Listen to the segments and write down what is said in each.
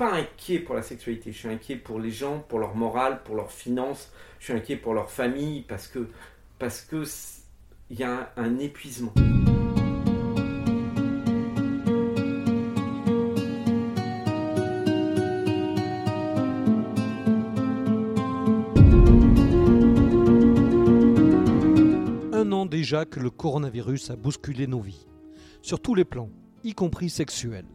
pas inquiet pour la sexualité, je suis inquiet pour les gens, pour leur morale, pour leurs finances, je suis inquiet pour leur famille parce que parce que il y a un, un épuisement. Un an déjà que le coronavirus a bousculé nos vies, sur tous les plans, y compris sexuels.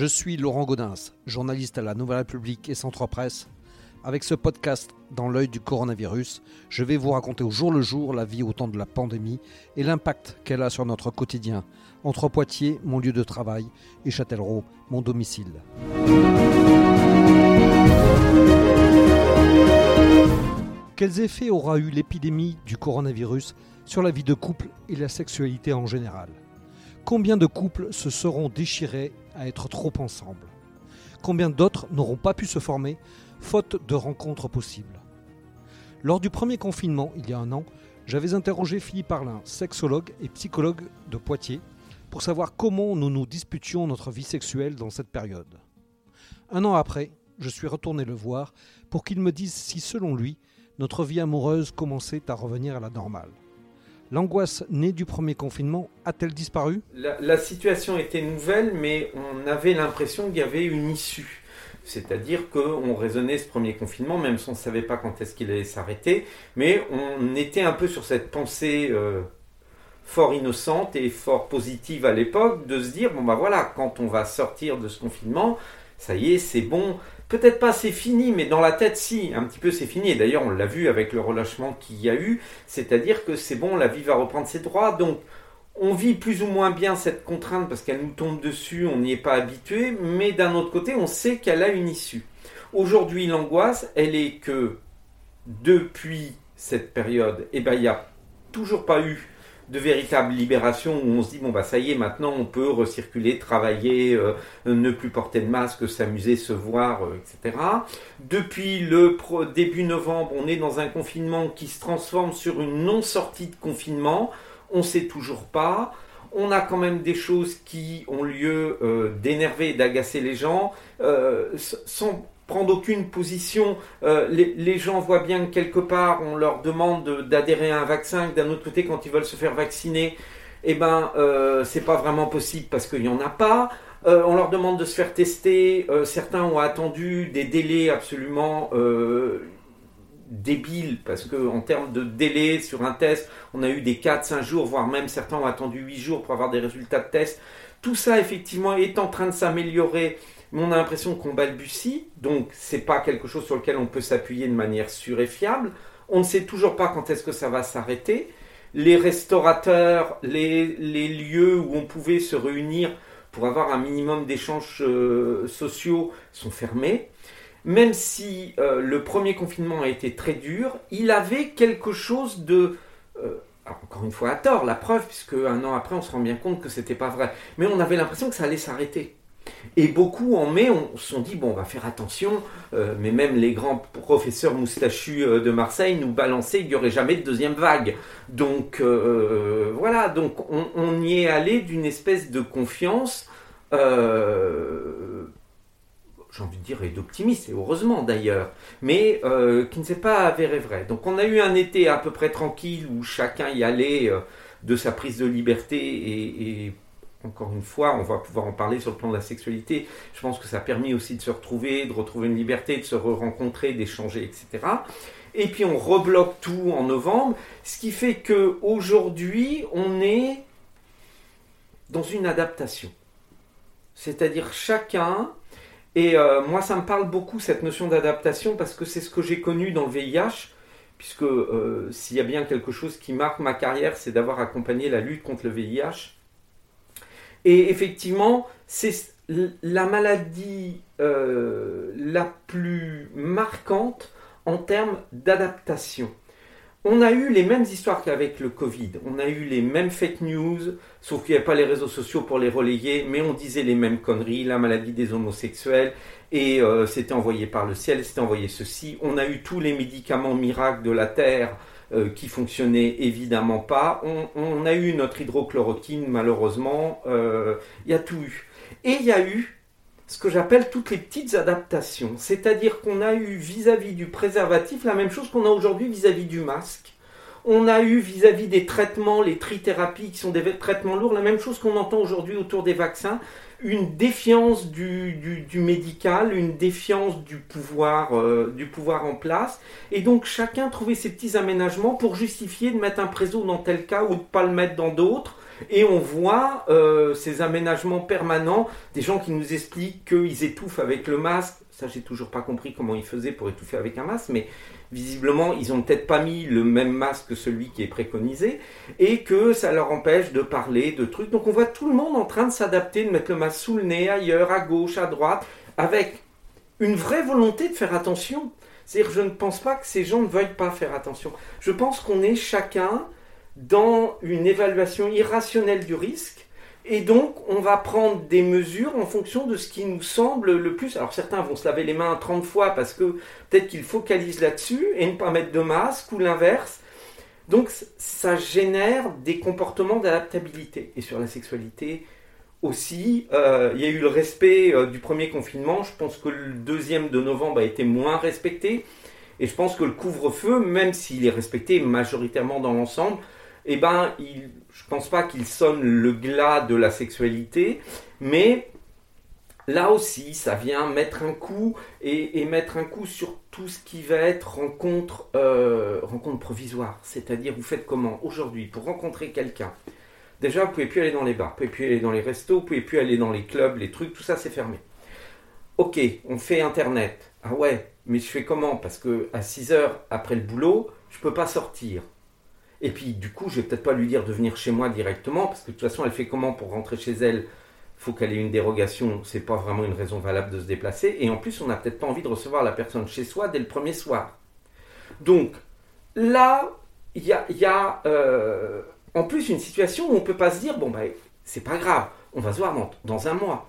Je suis Laurent Gaudens, journaliste à la Nouvelle République et Centre Presse. Avec ce podcast dans l'œil du coronavirus, je vais vous raconter au jour le jour la vie au temps de la pandémie et l'impact qu'elle a sur notre quotidien, entre Poitiers, mon lieu de travail, et Châtellerault, mon domicile. Quels effets aura eu l'épidémie du coronavirus sur la vie de couple et la sexualité en général? Combien de couples se seront déchirés à être trop ensemble? Combien d'autres n'auront pas pu se former faute de rencontres possibles? Lors du premier confinement, il y a un an, j'avais interrogé Philippe Arlin, sexologue et psychologue de Poitiers, pour savoir comment nous nous disputions notre vie sexuelle dans cette période. Un an après, je suis retourné le voir pour qu'il me dise si, selon lui, notre vie amoureuse commençait à revenir à la normale. L'angoisse née du premier confinement a-t-elle disparu? La, situation était nouvelle, mais on avait l'impression qu'il y avait une issue. C'est-à-dire qu'on raisonnait ce premier confinement, même si on ne savait pas quand est-ce qu'il allait s'arrêter, mais on était un peu sur cette pensée euh, fort innocente et fort positive à l'époque, de se dire, bon bah voilà, quand on va sortir de ce confinement, ça y est, c'est bon. Peut-être pas c'est fini, mais dans la tête, si, un petit peu c'est fini. Et d'ailleurs, on l'a vu avec le relâchement qu'il y a eu, c'est-à-dire que c'est bon, la vie va reprendre ses droits. Donc, on vit plus ou moins bien cette contrainte parce qu'elle nous tombe dessus, on n'y est pas habitué, mais d'un autre côté, on sait qu'elle a une issue. Aujourd'hui, l'angoisse, elle est que depuis cette période, eh ben, il n'y a toujours pas eu de véritable libération où on se dit bon bah ça y est maintenant on peut recirculer, travailler, euh, ne plus porter de masque, s'amuser, se voir, euh, etc. Depuis le début novembre, on est dans un confinement qui se transforme sur une non sortie de confinement. On sait toujours pas. On a quand même des choses qui ont lieu euh, d'énerver d'agacer les gens prendre aucune position. Euh, les, gens voient bien que quelque part, on leur demande de- d'adhérer à un vaccin, que d'un autre côté, quand ils veulent se faire vacciner, eh ben, euh, c'est pas vraiment possible parce qu'il n'y en a pas. Euh, on leur demande de se faire tester. Certains ont attendu des délais absolument débiles parce que en termes de délai sur un test, on a eu des 4-5 jours, voire même certains ont attendu 8 jours pour avoir des résultats de test. Tout ça, effectivement, est en train de s'améliorer mais on a l'impression qu'on balbutie, donc c'est pas quelque chose sur lequel on peut s'appuyer de manière sûre et fiable. On ne sait toujours pas quand est-ce que ça va s'arrêter. Les restaurateurs, les, lieux où on pouvait se réunir pour avoir un minimum d'échanges euh, sociaux sont fermés. Même si euh, le premier confinement a été très dur, il avait quelque chose de... euh, encore une fois à tort, la preuve, puisque un an après on se rend bien compte que c'était pas vrai. Mais on avait l'impression que ça allait s'arrêter. Et beaucoup en mai, on se dit, bon, on va faire attention, euh, mais même les grands professeurs moustachus euh, de Marseille nous balançaient qu'il n'y aurait jamais de deuxième vague. Donc euh, voilà, donc on, y est allé d'une espèce de confiance, j'ai envie de dire, et d'optimisme, et heureusement d'ailleurs, mais qui ne s'est pas avéré vrai. Donc on a eu un été à peu près tranquille où chacun y allait de sa prise de liberté et encore une fois, on va pouvoir en parler sur le plan de la sexualité. Je pense que ça a permis aussi de se retrouver, de retrouver une liberté, de se re-rencontrer, d'échanger, etc. Et puis on rebloque tout en novembre, ce qui fait que aujourd'hui, on est dans une adaptation. C'est-à-dire chacun, et euh, moi ça me parle beaucoup cette notion d'adaptation parce que c'est ce que j'ai connu dans le VIH, puisque euh, s'il y a bien quelque chose qui marque ma carrière, c'est d'avoir accompagné la lutte contre le VIH. Et effectivement, c'est la maladie euh, la plus marquante en termes d'adaptation. On a eu les mêmes histoires qu'avec le Covid. On a eu les mêmes fake news, sauf qu'il n'y avait pas les réseaux sociaux pour les relayer, mais on disait les mêmes conneries, la maladie des homosexuels, et euh, c'était envoyé par le ciel, c'était envoyé ceci. On a eu tous les médicaments miracles de la Terre euh, qui fonctionnait évidemment pas. On, a eu notre hydrochloroquine, malheureusement. Euh, il y a tout eu. Et il y a eu ce que j'appelle toutes les petites adaptations. C'est-à-dire qu'on a eu vis-à-vis du préservatif la même chose qu'on a aujourd'hui vis-à-vis du masque. On a eu vis-à-vis des traitements, les trithérapies qui sont des traitements lourds, la même chose qu'on entend aujourd'hui autour des vaccins une défiance du, médical, une défiance du pouvoir, euh, du pouvoir en place. Et donc chacun trouvait ses petits aménagements pour justifier de mettre un préso dans tel cas ou de pas le mettre dans d'autres. Et on voit euh, ces aménagements permanents, des gens qui nous expliquent qu'ils étouffent avec le masque. J'ai toujours pas compris comment ils faisaient pour étouffer avec un masque, mais visiblement, ils ont peut-être pas mis le même masque que celui qui est préconisé, et que ça leur empêche de parler de trucs. Donc on voit tout le monde en train de s'adapter, de mettre le masque sous le nez, ailleurs, à gauche, à droite, avec une vraie volonté de faire attention. C'est-à-dire, je ne pense pas que ces gens ne veuillent pas faire attention. Je pense qu'on est chacun dans une évaluation irrationnelle du risque et donc, on va prendre des mesures en fonction de ce qui nous semble le plus. Alors, certains vont se laver les mains 30 fois parce que peut-être qu'ils focalisent là-dessus et ne pas mettre de masque ou l'inverse. Donc, ça génère des comportements d'adaptabilité. Et sur la sexualité aussi, euh, il y a eu le respect euh, du premier confinement. Je pense que le deuxième de novembre a été moins respecté. Et je pense que le couvre-feu, même s'il est respecté majoritairement dans l'ensemble, eh ben, je pense pas qu'il sonne le glas de la sexualité, mais là aussi, ça vient mettre un coup et, mettre un coup sur tout ce qui va être rencontre, euh, rencontre provisoire. C'est-à-dire, vous faites comment aujourd'hui pour rencontrer quelqu'un? Déjà, vous pouvez plus aller dans les bars, vous pouvez plus aller dans les restos, vous pouvez plus aller dans les clubs, les trucs, tout ça c'est fermé. Ok, on fait internet. Ah ouais, mais je fais comment? Parce que à 6 heures après le boulot, je peux pas sortir. Et puis, du coup, je vais peut-être pas lui dire de venir chez moi directement, parce que de toute façon, elle fait comment pour rentrer chez elle? Faut qu'elle ait une dérogation, c'est pas vraiment une raison valable de se déplacer. Et en plus, on n'a peut-être pas envie de recevoir la personne chez soi dès le premier soir. Donc, là, il y a, euh, en plus une situation où on peut pas se dire, bon, ben, c'est pas grave, on va se voir dans un mois.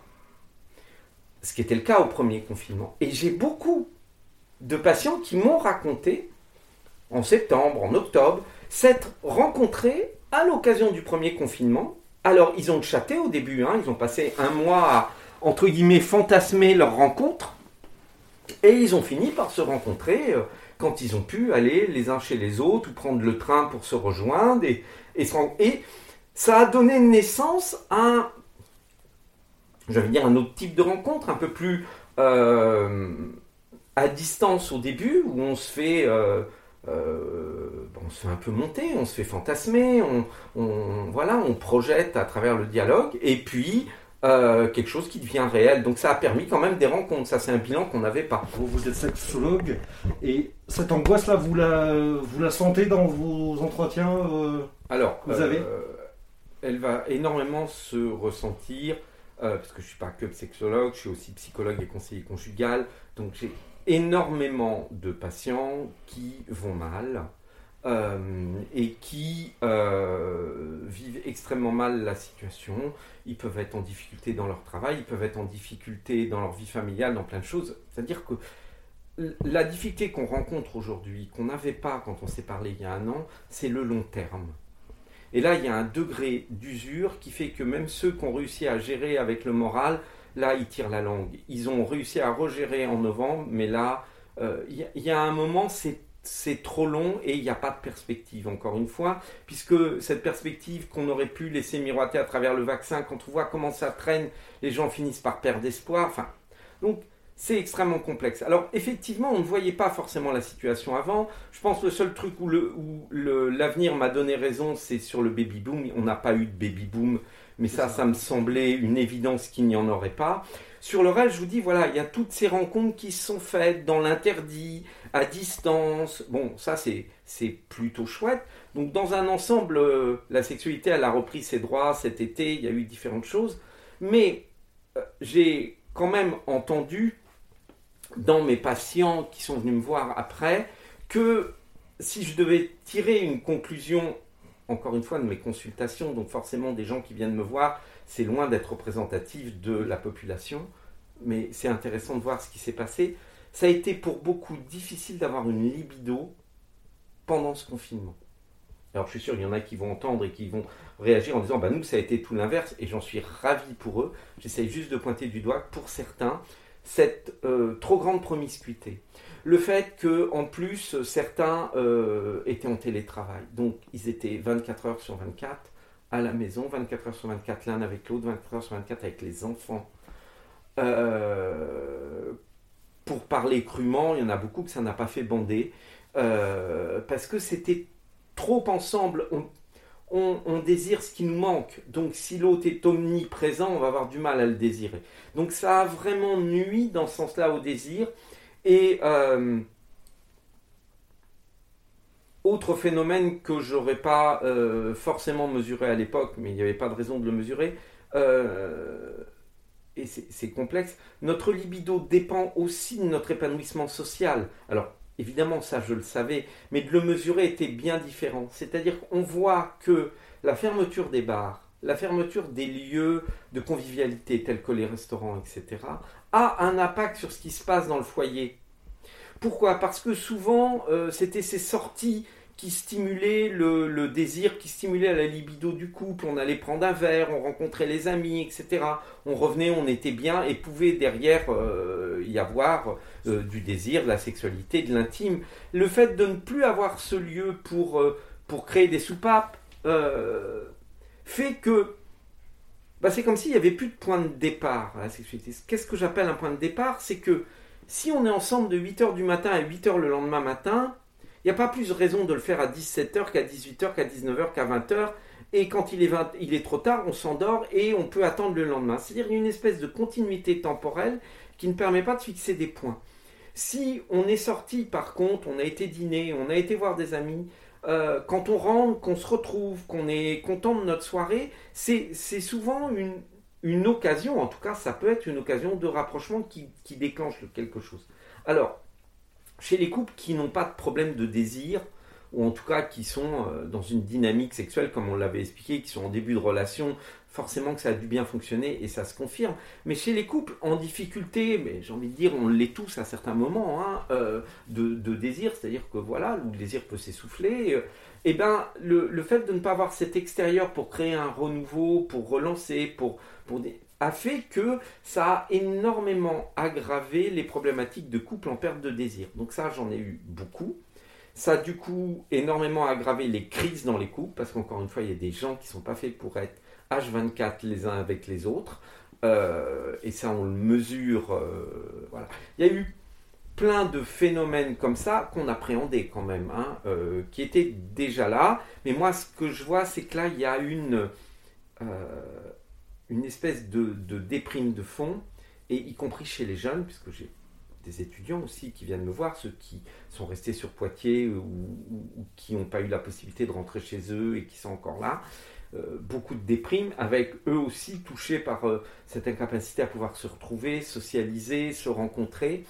Ce qui était le cas au premier confinement. Et j'ai beaucoup de patients qui m'ont raconté, en septembre, en octobre, s'être rencontrés à l'occasion du premier confinement. Alors, ils ont chatté au début, hein, ils ont passé un mois à, entre guillemets, fantasmer leur rencontre, et ils ont fini par se rencontrer euh, quand ils ont pu aller les uns chez les autres ou prendre le train pour se rejoindre. Et, et, ça a donné naissance à, dire, un autre type de rencontre, un peu plus euh, à distance au début, où on se fait... Euh, se fait un peu monter, on se fait fantasmer, on, voilà, on projette à travers le dialogue, et puis euh, quelque chose qui devient réel. Donc ça a permis quand même des rencontres. Ça, c'est un bilan qu'on n'avait pas. Vous, êtes sexologue, et cette angoisse-là, vous la, vous la sentez dans vos entretiens euh, Alors, vous avez? Elle va énormément se ressentir, parce que je ne suis pas que sexologue, je suis aussi psychologue et conseiller conjugal, donc j'ai énormément de patients qui vont mal euh, et qui euh, vivent extrêmement mal la situation. Ils peuvent être en difficulté dans leur travail, ils peuvent être en difficulté dans leur vie familiale, dans plein de choses. C'est-à-dire que la difficulté qu'on rencontre aujourd'hui, qu'on n'avait pas quand on s'est parlé il y a un an, c'est le long terme. Et là, il y a un degré d'usure qui fait que même ceux qui ont réussi à gérer avec le moral, Là, ils tirent la langue. Ils ont réussi à regérer en novembre, mais là, euh, il y, a un moment, c'est trop long et il n'y a pas de perspective, encore une fois, puisque cette perspective qu'on aurait pu laisser miroiter à travers le vaccin, quand on voit comment ça traîne, les gens finissent par perdre espoir. Enfin, donc, c'est extrêmement complexe. Alors, effectivement, on ne voyait pas forcément la situation avant. Je pense que le seul truc où l'avenir m'a donné raison, c'est sur le baby boom. On n'a pas eu de baby boom mais ça, ça me semblait une évidence qu'il n'y en aurait pas. Sur le reste, je vous dis, voilà, il y a toutes ces rencontres qui se sont faites dans l'interdit, à distance. Bon, ça, c'est plutôt chouette. Donc, dans un ensemble, euh, la sexualité, elle a repris ses droits cet été, il y a eu différentes choses. Mais euh, j'ai quand même entendu dans mes patients qui sont venus me voir après que si je devais tirer une conclusion encore une fois, de mes consultations, donc forcément des gens qui viennent me voir, c'est loin d'être représentatif de la population, mais c'est intéressant de voir ce qui s'est passé. Ça a été pour beaucoup difficile d'avoir une libido pendant ce confinement. Alors je suis sûr, il y en a qui vont entendre et qui vont réagir en disant, bah nous, ça a été tout l'inverse, et j'en suis ravi pour eux. J'essaye juste de pointer du doigt, pour certains, cette euh, trop grande promiscuité. Le fait que, en plus, certains euh, étaient en télétravail. Donc, ils étaient 24 heures sur 24 à la maison, 24 heures sur 24 l'un avec l'autre, 24 heures sur 24 avec les enfants. Euh, pour parler crûment, il y en a beaucoup que ça n'a pas fait bander. parce que c'était trop ensemble. On, désire ce qui nous manque. Donc si l'autre est omniprésent, on va avoir du mal à le désirer. Donc ça a vraiment nuit dans ce sens-là au désir. Et euh, autre phénomène que j'aurais pas euh, forcément mesuré à l'époque, mais il n'y avait pas de raison de le mesurer, euh, et c'est complexe, notre libido dépend aussi de notre épanouissement social. Alors Évidemment, ça je le savais, mais de le mesurer était bien différent. C'est-à-dire qu'on voit que la fermeture des bars, la fermeture des lieux de convivialité tels que les restaurants, etc., a un impact sur ce qui se passe dans le foyer. Pourquoi? Parce que souvent, euh, c'était ces sorties qui stimulait le, désir, qui stimulait la libido du couple. On allait prendre un verre, on rencontrait les amis, etc. On revenait, on était bien et pouvait derrière euh, y avoir euh, du désir, de la sexualité, de l'intime. Le fait de ne plus avoir ce lieu pour, pour créer des soupapes fait que bah, c'est comme s'il n'y avait plus de point de départ à la sexualité. Qu'est-ce que j'appelle un point de départ? C'est que si on est ensemble de 8h du matin à 8h le lendemain matin, il n'y a pas plus de raison de le faire à 17h qu'à 18h, qu'à 19h, qu'à 20h. Et quand il est, il est trop tard, on s'endort et on peut attendre le lendemain. C'est-à-dire une espèce de continuité temporelle qui ne permet pas de fixer des points. Si on est sorti, par contre, on a été dîner, on a été voir des amis, euh, quand on rentre, qu'on se retrouve, qu'on est content de notre soirée, c'est souvent une, une, occasion, en tout cas ça peut être une occasion de rapprochement qui, qui déclenche quelque chose. Alors, chez les couples qui n'ont pas de problème de désir, ou en tout cas qui sont euh, dans une dynamique sexuelle, comme on l'avait expliqué, qui sont en début de relation, forcément que ça a dû bien fonctionner et ça se confirme. Mais chez les couples en difficulté, mais j'ai envie de dire, on l'est tous à certains moments, hein, euh, de, désir, c'est-à-dire que voilà, le désir peut s'essouffler. Euh, et eh ben, le, fait de ne pas avoir cet extérieur pour créer un renouveau, pour relancer, pour, a fait que ça a énormément aggravé les problématiques de couple en perte de désir. Donc ça, j'en ai eu beaucoup. Ça a du coup énormément aggravé les crises dans les couples, parce qu'encore une fois, il y a des gens qui ne sont pas faits pour être H24 les uns avec les autres. Euh, et ça, on le mesure. Euh, voilà. Il y a eu plein de phénomènes comme ça qu'on appréhendait quand même, hein, euh, qui étaient déjà là. Mais moi, ce que je vois, c'est que là, il y a une une espèce de, déprime de fond, et y compris chez les jeunes, puisque j'ai des étudiants aussi qui viennent me voir, ceux qui sont restés sur Poitiers ou, qui n'ont pas eu la possibilité de rentrer chez eux et qui sont encore là. Euh, beaucoup de déprime, avec eux aussi touchés par euh, cette incapacité à pouvoir se retrouver, socialiser, se rencontrer.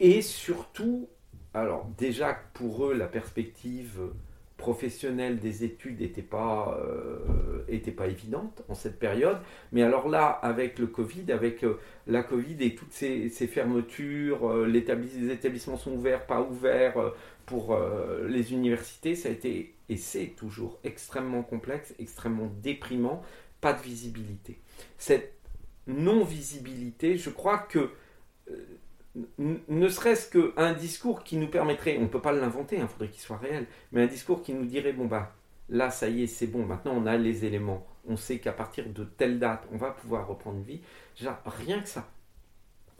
Et surtout, alors déjà pour eux, la perspective professionnelle des études n'était pas, euh, pas évidente en cette période. Mais alors là, avec le Covid, avec euh, la Covid et toutes ces, fermetures, euh, les établissements sont ouverts, pas ouverts pour les universités, ça a été, et c'est toujours extrêmement complexe, extrêmement déprimant, pas de visibilité. Cette non-visibilité, je crois que ne serait-ce qu'un discours qui nous permettrait, on ne peut pas l'inventer, il hein, faudrait qu'il soit réel, mais un discours qui nous dirait, bon bah là ça y est, c'est bon, maintenant on a les éléments, on sait qu'à partir de telle date, on va pouvoir reprendre vie, rien que ça.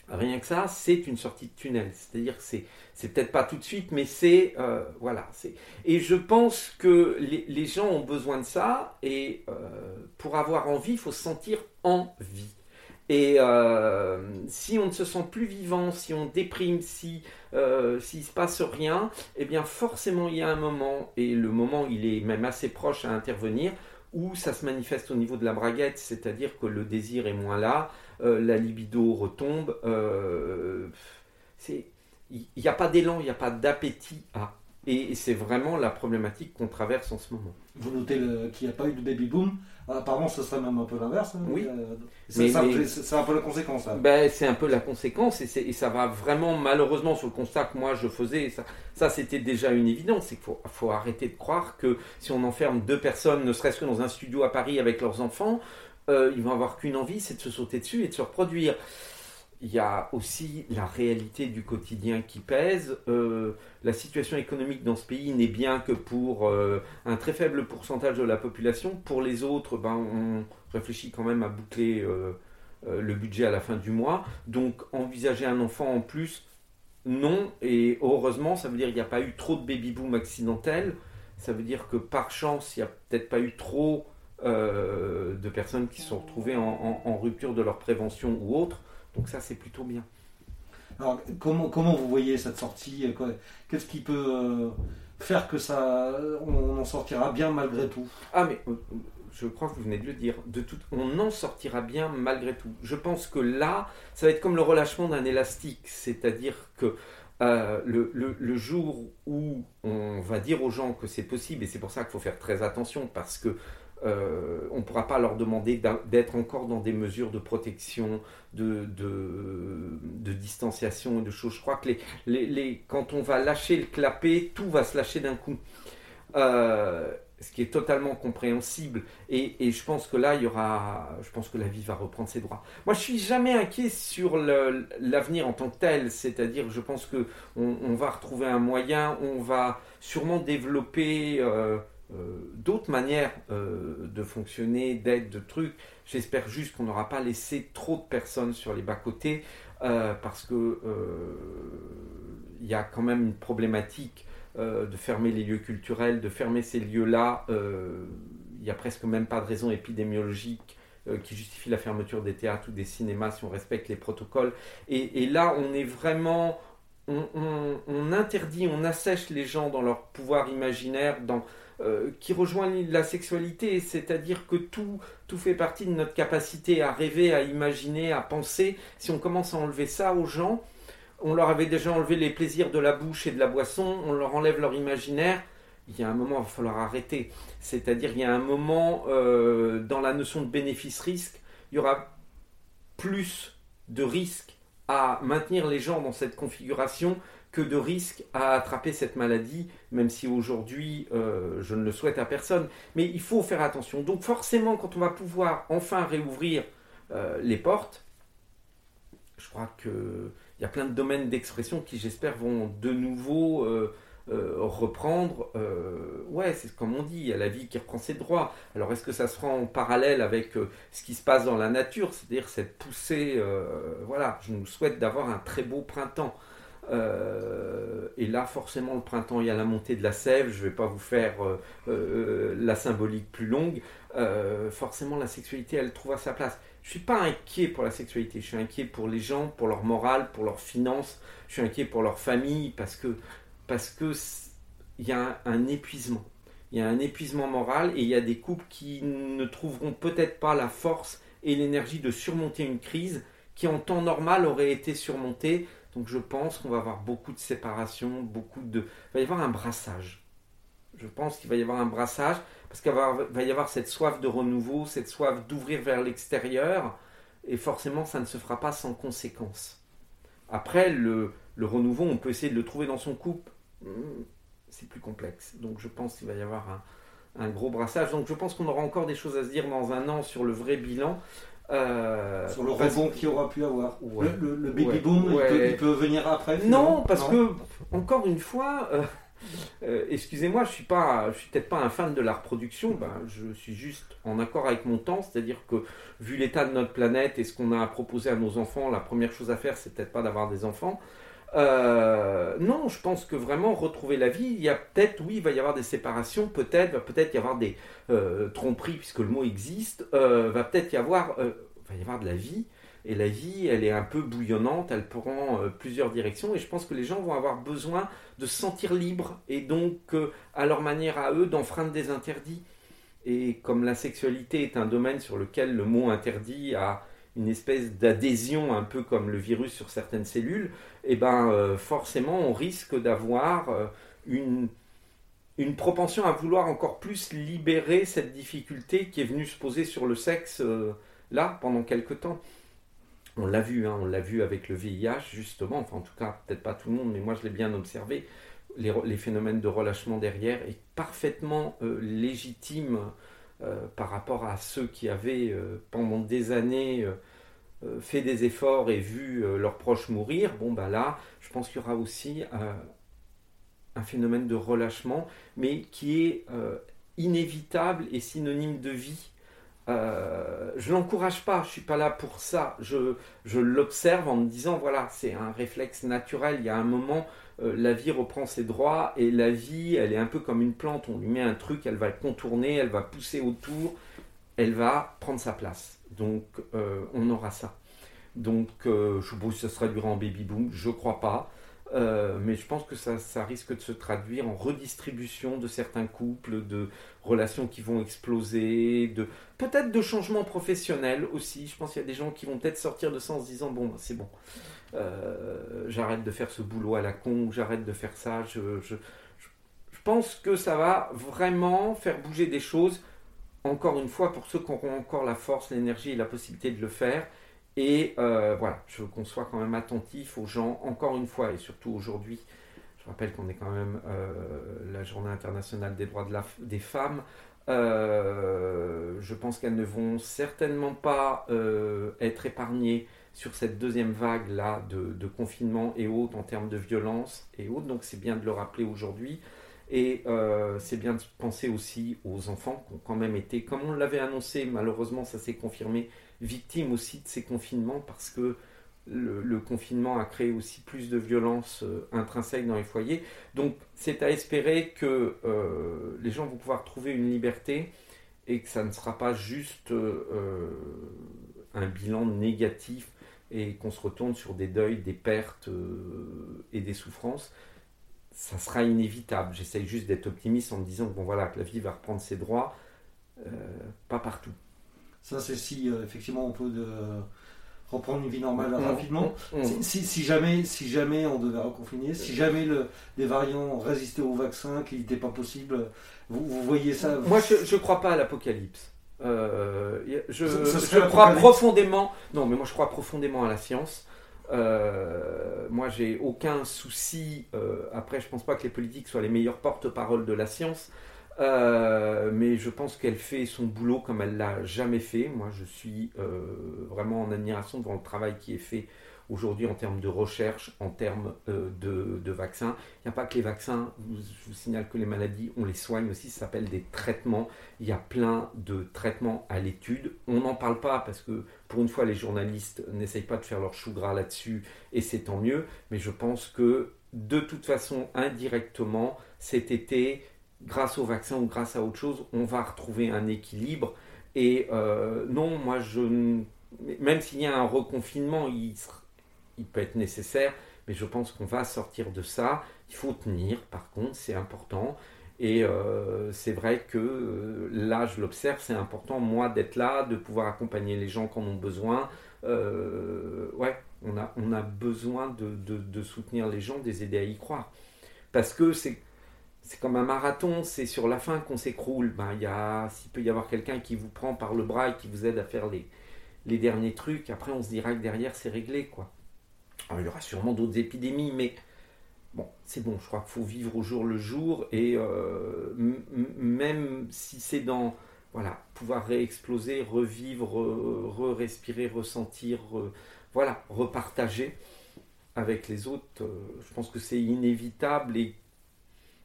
Rien que ça, c'est une sortie de tunnel. C'est-à-dire que c'est, peut-être pas tout de suite, mais c'est euh, voilà. Et je pense que les, gens ont besoin de ça et euh, pour avoir envie, il faut se sentir en vie. Et euh, si on ne se sent plus vivant, si on déprime, si euh, s'il se passe rien, eh bien forcément il y a un moment, et le moment il est même assez proche à intervenir, où ça se manifeste au niveau de la braguette, c'est-à-dire que le désir est moins là, euh, la libido retombe. il n'y a pas d'élan, il n'y a pas d'appétit à. Et c'est vraiment la problématique qu'on traverse en ce moment. Vous notez qu'il n'y a pas eu de baby boom. Apparemment, ce serait même un peu l'inverse. Hein, oui. Euh, c'est un peu la conséquence. Ben, c'est un peu la conséquence et, ça va vraiment, malheureusement, sur le constat que moi je faisais, ça, ça c'était déjà une évidence. C'est qu'il faut, faut, arrêter de croire que si on enferme deux personnes, ne serait-ce que dans un studio à Paris avec leurs enfants, euh, ils vont avoir qu'une envie, c'est de se sauter dessus et de se reproduire il y a aussi la réalité du quotidien qui pèse. Euh, la situation économique dans ce pays n'est bien que pour euh, un très faible pourcentage de la population. Pour les autres, ben, on réfléchit quand même à boucler euh, le budget à la fin du mois. Donc envisager un enfant en plus, non. Et heureusement, ça veut dire qu'il n'y a pas eu trop de baby-boom accidentel. Ça veut dire que par chance, il n'y a peut-être pas eu trop de personnes qui se sont retrouvées en rupture de leur prévention ou autre. Donc ça, c'est plutôt bien. Alors, comment, comment vous voyez cette sortie Qu'est-ce qui peut euh, faire que ça, on en sortira bien malgré tout? Ah, mais euh, je crois que vous venez de le dire. De tout, on en sortira bien malgré tout. Je pense que là, ça va être comme le relâchement d'un élastique, c'est-à-dire que euh, le, le, le, jour où on va dire aux gens que c'est possible, et c'est pour ça qu'il faut faire très attention, parce que euh, on ne pourra pas leur demander d'être encore dans des mesures de protection, de, distanciation et de choses. Je crois que quand on va lâcher le clapet, tout va se lâcher d'un coup. Euh, ce qui est totalement compréhensible. Et, je pense que là, il y aura, je pense que la vie va reprendre ses droits. Moi, je suis jamais inquiet sur l'avenir en tant que tel. C'est-à-dire, je pense que on, va retrouver un moyen, on va sûrement développer. Euh, d'autres manières euh, de fonctionner, d'être, de trucs. J'espère juste qu'on n'aura pas laissé trop de personnes sur les bas-côtés euh, parce que il y a quand même une problématique de fermer les lieux culturels, de fermer ces lieux-là. Il n'y a presque même pas de raison épidémiologique qui justifie la fermeture des théâtres ou des cinémas si on respecte les protocoles. Et, là, on est vraiment... On, interdit, on assèche les gens dans leur pouvoir imaginaire, dans, euh, qui rejoint la sexualité, c'est-à-dire que tout, tout fait partie de notre capacité à rêver, à imaginer, à penser. Si on commence à enlever ça aux gens, on leur avait déjà enlevé les plaisirs de la bouche et de la boisson, on leur enlève leur imaginaire. Il y a un moment, il va falloir arrêter. C'est-à-dire, il y a un moment, euh, dans la notion de bénéfice-risque, il y aura plus de risques à maintenir les gens dans cette configuration que de risques à attraper cette maladie, même si aujourd'hui euh, je ne le souhaite à personne. Mais il faut faire attention. Donc forcément, quand on va pouvoir enfin réouvrir euh, les portes, je crois qu'il y a plein de domaines d'expression qui, j'espère, vont de nouveau euh, reprendre. ouais, c'est comme on dit, il y a la vie qui reprend ses droits. Alors est-ce que ça se rend en parallèle avec ce qui se passe dans la nature, c'est-à-dire cette poussée Voilà, je nous souhaite d'avoir un très beau printemps. Euh, et là, forcément, le printemps, il y a la montée de la sève. Je ne vais pas vous faire euh, euh, la symbolique plus longue. forcément, la sexualité, elle trouve sa place. Je ne suis pas inquiet pour la sexualité. Je suis inquiet pour les gens, pour leur morale, pour leurs finances. Je suis inquiet pour leur famille parce que parce que il y a un épuisement. Il y a un épuisement moral et il y a des couples qui ne trouveront peut-être pas la force et l'énergie de surmonter une crise qui en temps normal aurait été surmontée donc je pense qu'on va avoir beaucoup de séparation, beaucoup de... Il va y avoir un brassage. Je pense qu'il va y avoir un brassage parce qu'il va y avoir cette soif de renouveau, cette soif d'ouvrir vers l'extérieur. Et forcément, ça ne se fera pas sans conséquence. Après, le, renouveau, on peut essayer de le trouver dans son couple. Hmm, c'est plus complexe. Donc je pense qu'il va y avoir un, un gros brassage. Donc je pense qu'on aura encore des choses à se dire dans un an sur le vrai bilan. Euh, Sur le rebond qu'il aura pu avoir. Le, baby boom, il, peut, venir après Non, parce que, encore une fois, euh, euh, excusez-moi, je suis pas, je suis peut-être pas un fan de la reproduction, ben, je suis juste en accord avec mon temps, c'est-à-dire que, vu l'état de notre planète et ce qu'on a proposé à nos enfants, la première chose à faire, c'est peut-être pas d'avoir des enfants. Non, je pense que vraiment retrouver la vie, il y a peut-être, oui, il va y avoir des séparations, peut-être, va peut-être y avoir des tromperies puisque le mot existe, va peut-être y avoir va y avoir de la vie. Et la vie, elle est un peu bouillonnante, elle prend euh, plusieurs directions. Et je pense que les gens vont avoir besoin de se sentir libres et donc, euh, à leur manière à eux, d'enfreindre des interdits. Et comme la sexualité est un domaine sur lequel le mot interdit a une espèce d'adhésion, un peu comme le virus sur certaines cellules, et eh ben euh, forcément on risque d'avoir une, une propension à vouloir encore plus libérer cette difficulté qui est venue se poser sur le sexe euh, là pendant quelque temps. On l'a vu, hein, on l'a vu avec le VIH justement, enfin en tout cas peut-être pas tout le monde, mais moi je l'ai bien observé. Les, phénomènes de relâchement derrière est parfaitement euh, légitime euh, par rapport à ceux qui avaient pendant des années fait des efforts et vu leurs proches mourir. Bon bah là, je pense qu'il y aura aussi un phénomène de relâchement, mais qui est euh, inévitable et synonyme de vie. Euh, je l'encourage pas, je suis pas là pour ça. Je l'observe en me disant voilà, c'est un réflexe naturel. Il y a un moment, euh, la vie reprend ses droits et la vie, elle est un peu comme une plante. On lui met un truc, elle va contourner, elle va pousser autour, elle va prendre sa place. Donc, on aura ça. Donc, je suppose que ça se traduira en baby boom. Je crois pas. Euh, mais je pense que ça, risque de se traduire en redistribution de certains couples, de relations qui vont exploser, de peut-être de changements professionnels aussi. Je pense qu'il y a des gens qui vont peut-être sortir de ça en se disant bon, c'est bon, euh, j'arrête de faire ce boulot à la con, j'arrête de faire ça. Je, pense que ça va vraiment faire bouger des choses. Encore une fois, pour ceux qui auront encore la force, l'énergie et la possibilité de le faire, et euh, voilà, je veux qu'on soit quand même attentif aux gens, encore une fois, et surtout aujourd'hui. Je rappelle qu'on est quand même euh, la journée internationale des droits des femmes. Je pense qu'elles ne vont certainement pas être épargnées sur cette deuxième vague là de, confinement et autres en termes de violence et autres. Donc c'est bien de le rappeler aujourd'hui. Et c'est bien de penser aussi aux enfants qui ont quand même été, comme on l'avait annoncé, malheureusement ça s'est confirmé, victime aussi de ces confinements parce que le, confinement a créé aussi plus de violence euh, intrinsèque dans les foyers. Donc c'est à espérer que euh, les gens vont pouvoir trouver une liberté et que ça ne sera pas juste euh, un bilan négatif et qu'on se retourne sur des deuils, des pertes et des souffrances. Ça sera inévitable. J'essaye juste d'être optimiste en me disant que bon voilà, que la vie va reprendre ses droits, pas partout. Ça, c'est si euh, effectivement on peut de, reprendre une vie normale rapidement. Si, jamais, si jamais on devait reconfiner, si jamais le, les variants résistaient au vaccin, qu'il n'était pas possible, vous, voyez ça Moi, je ne crois pas à l'apocalypse. Euh, je, crois profondément. Non, mais moi, je crois profondément à la science. Euh, moi, j'ai aucun souci. après, je pense pas que les politiques soient les meilleurs porte-parole de la science. Euh, mais je pense qu'elle fait son boulot comme elle l'a jamais fait. Moi, je suis euh, vraiment en admiration devant le travail qui est fait aujourd'hui en termes de recherche, en termes euh, de, vaccins. Il n'y a pas que les vaccins, je vous signale que les maladies, on les soigne aussi, ça s'appelle des traitements. Il y a plein de traitements à l'étude. On n'en parle pas parce que pour une fois, les journalistes n'essayent pas de faire leur chou gras là-dessus et c'est tant mieux. Mais je pense que de toute façon, indirectement, cet été, grâce au vaccin ou grâce à autre chose, on va retrouver un équilibre. Et euh, non, moi, je, même s'il y a un reconfinement, il, il peut être nécessaire, mais je pense qu'on va sortir de ça. Il faut tenir, par contre, c'est important. Et euh, c'est vrai que euh, là, je l'observe, c'est important, moi, d'être là, de pouvoir accompagner les gens qui en ont besoin. ouais, on a, on a besoin de, de, soutenir les gens, de les aider à y croire. Parce que c'est c'est comme un marathon, c'est sur la fin qu'on s'écroule. Ben, s'il peut y avoir quelqu'un qui vous prend par le bras et qui vous aide à faire les, les derniers trucs, après on se dira que derrière c'est réglé. quoi. Il y aura sûrement d'autres épidémies, mais bon, c'est bon, je crois qu'il faut vivre au jour le jour, et euh, même si c'est dans, voilà, pouvoir réexploser, revivre, re-respirer, ressentir, voilà, repartager avec les autres, euh, je pense que c'est inévitable et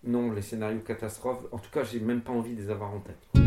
non, les scénarios catastrophes, en tout cas, j'ai même pas envie de les avoir en tête.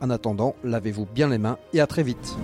En attendant, lavez-vous bien les mains et à très vite.